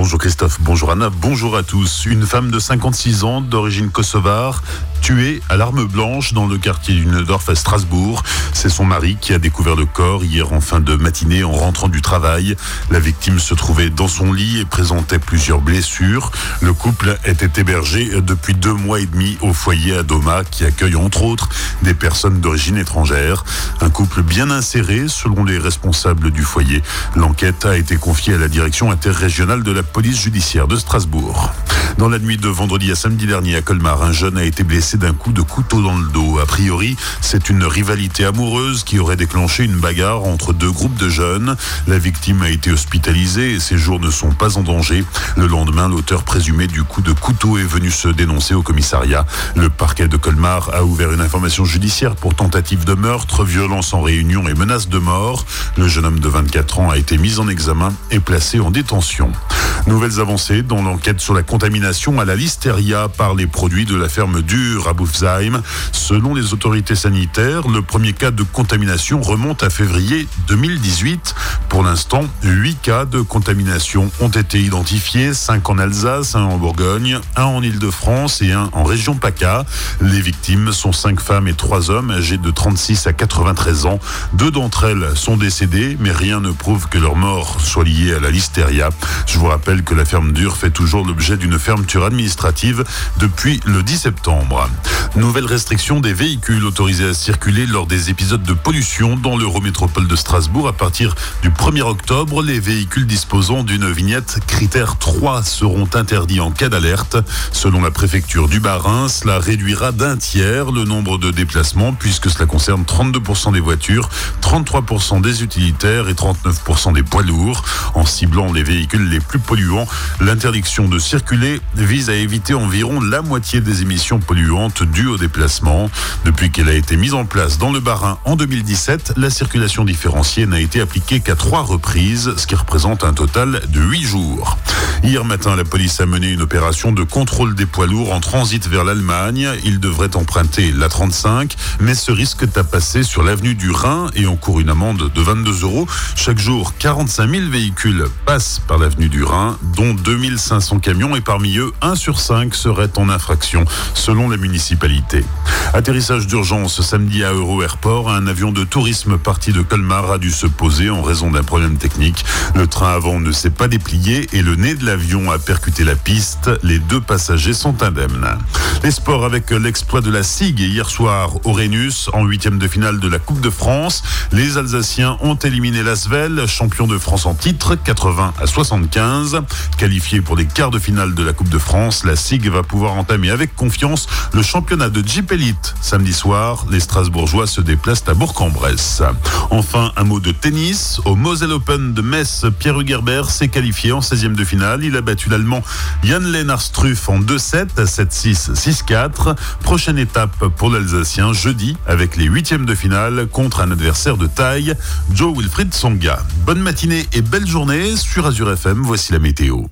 Bonjour Christophe, bonjour Anna, bonjour à tous. Une femme de 56 ans d'origine kosovare tuée à l'arme blanche dans le quartier du Neudorf à Strasbourg. C'est son mari qui a découvert le corps hier en fin de matinée en rentrant du travail. La victime se trouvait dans son lit et présentait plusieurs blessures. Le couple était hébergé depuis deux mois et demi au foyer à Doma qui accueille entre autres des personnes d'origine étrangère. Un couple bien inséré selon les responsables du foyer. L'enquête a été confiée à la direction interrégionale de la police judiciaire de Strasbourg. Dans la nuit de vendredi à samedi dernier à Colmar, un jeune a été blessé d'un coup de couteau dans le dos. A priori, c'est une rivalité amoureuse qui aurait déclenché une bagarre entre deux groupes de jeunes. La victime a été hospitalisée et ses jours ne sont pas en danger. Le lendemain, l'auteur présumé du coup de couteau est venu se dénoncer au commissariat. Le parquet de Colmar a ouvert une information judiciaire pour tentative de meurtre, violence en réunion et menace de mort. Le jeune homme de 24 ans a été mis en examen et placé en détention. Nouvelles avancées dans l'enquête sur la contamination à la listeria par les produits de la ferme dure à Boufsheim. Selon les autorités sanitaires, le premier cas de contamination remonte à février 2018. Pour l'instant, 8 cas de contamination ont été identifiés, 5 en Alsace, 1 en Bourgogne, 1 en Ile-de-France et 1 en région PACA. Les victimes sont 5 femmes et 3 hommes âgés de 36 à 93 ans. Deux d'entre elles sont décédées, mais rien ne prouve que leur mort soit liée à la listeria. Je vous rappelle que la ferme dure fait toujours l'objet d'une fermeture administrative depuis le 10 septembre. Nouvelle restriction des véhicules autorisés à circuler lors des épisodes de pollution dans l'Eurométropole de Strasbourg. À partir du 1er octobre, les véhicules disposant d'une vignette critère 3 seront interdits en cas d'alerte. Selon la préfecture du Bas-Rhin, cela réduira d'un tiers le nombre de déplacements puisque cela concerne 32% des voitures, 33% des utilitaires et 39% des poids lourds. En ciblant les véhicules les plus polluants, L'interdiction de circuler vise à éviter environ la moitié des émissions polluantes dues au déplacement. Depuis qu'elle a été mise en place dans le Bas-Rhin en 2017, la circulation différenciée n'a été appliquée qu'à trois reprises, ce qui représente un total de huit jours. Hier matin, la police a mené une opération de contrôle des poids lourds en transit vers l'Allemagne. Ils devraient emprunter la 35, mais se risquent à passer sur l'avenue du Rhin et encourent une amende de 22 euros. Chaque jour, 45 000 véhicules passent par l'avenue du Rhin dont 2500 camions et parmi eux, 1 sur 5 serait en infraction, selon la municipalité. Atterrissage d'urgence samedi à Euro Airport, un avion de tourisme parti de Colmar a dû se poser en raison d'un problème technique. Le train avant ne s'est pas déplié et le nez de l'avion a percuté la piste. Les deux passagers sont indemnes. Les sports avec l'exploit de la SIG hier soir au Rhenus en huitième de finale de la Coupe de France. Les Alsaciens ont éliminé l'Asvel, champion de France en titre, 80 à 75. Qualifié pour les quarts de finale de la Coupe de France, la SIG va pouvoir entamer avec confiance le championnat de Jeep Elite. Samedi soir, les Strasbourgeois se déplacent à Bourg-en-Bresse. Enfin, un mot de tennis. Au Moselle Open de Metz, Pierre Hugerbert s'est qualifié en 16e de finale. Il a battu l'Allemand Jan Lennart Struff en 2-7, 7-6, 6-4. Prochaine étape pour l'Alsacien jeudi avec les huitièmes de finale contre un adversaire de taille, Joe Wilfried Songa. Bonne matinée et belle journée sur Azure FM. Voici la météo.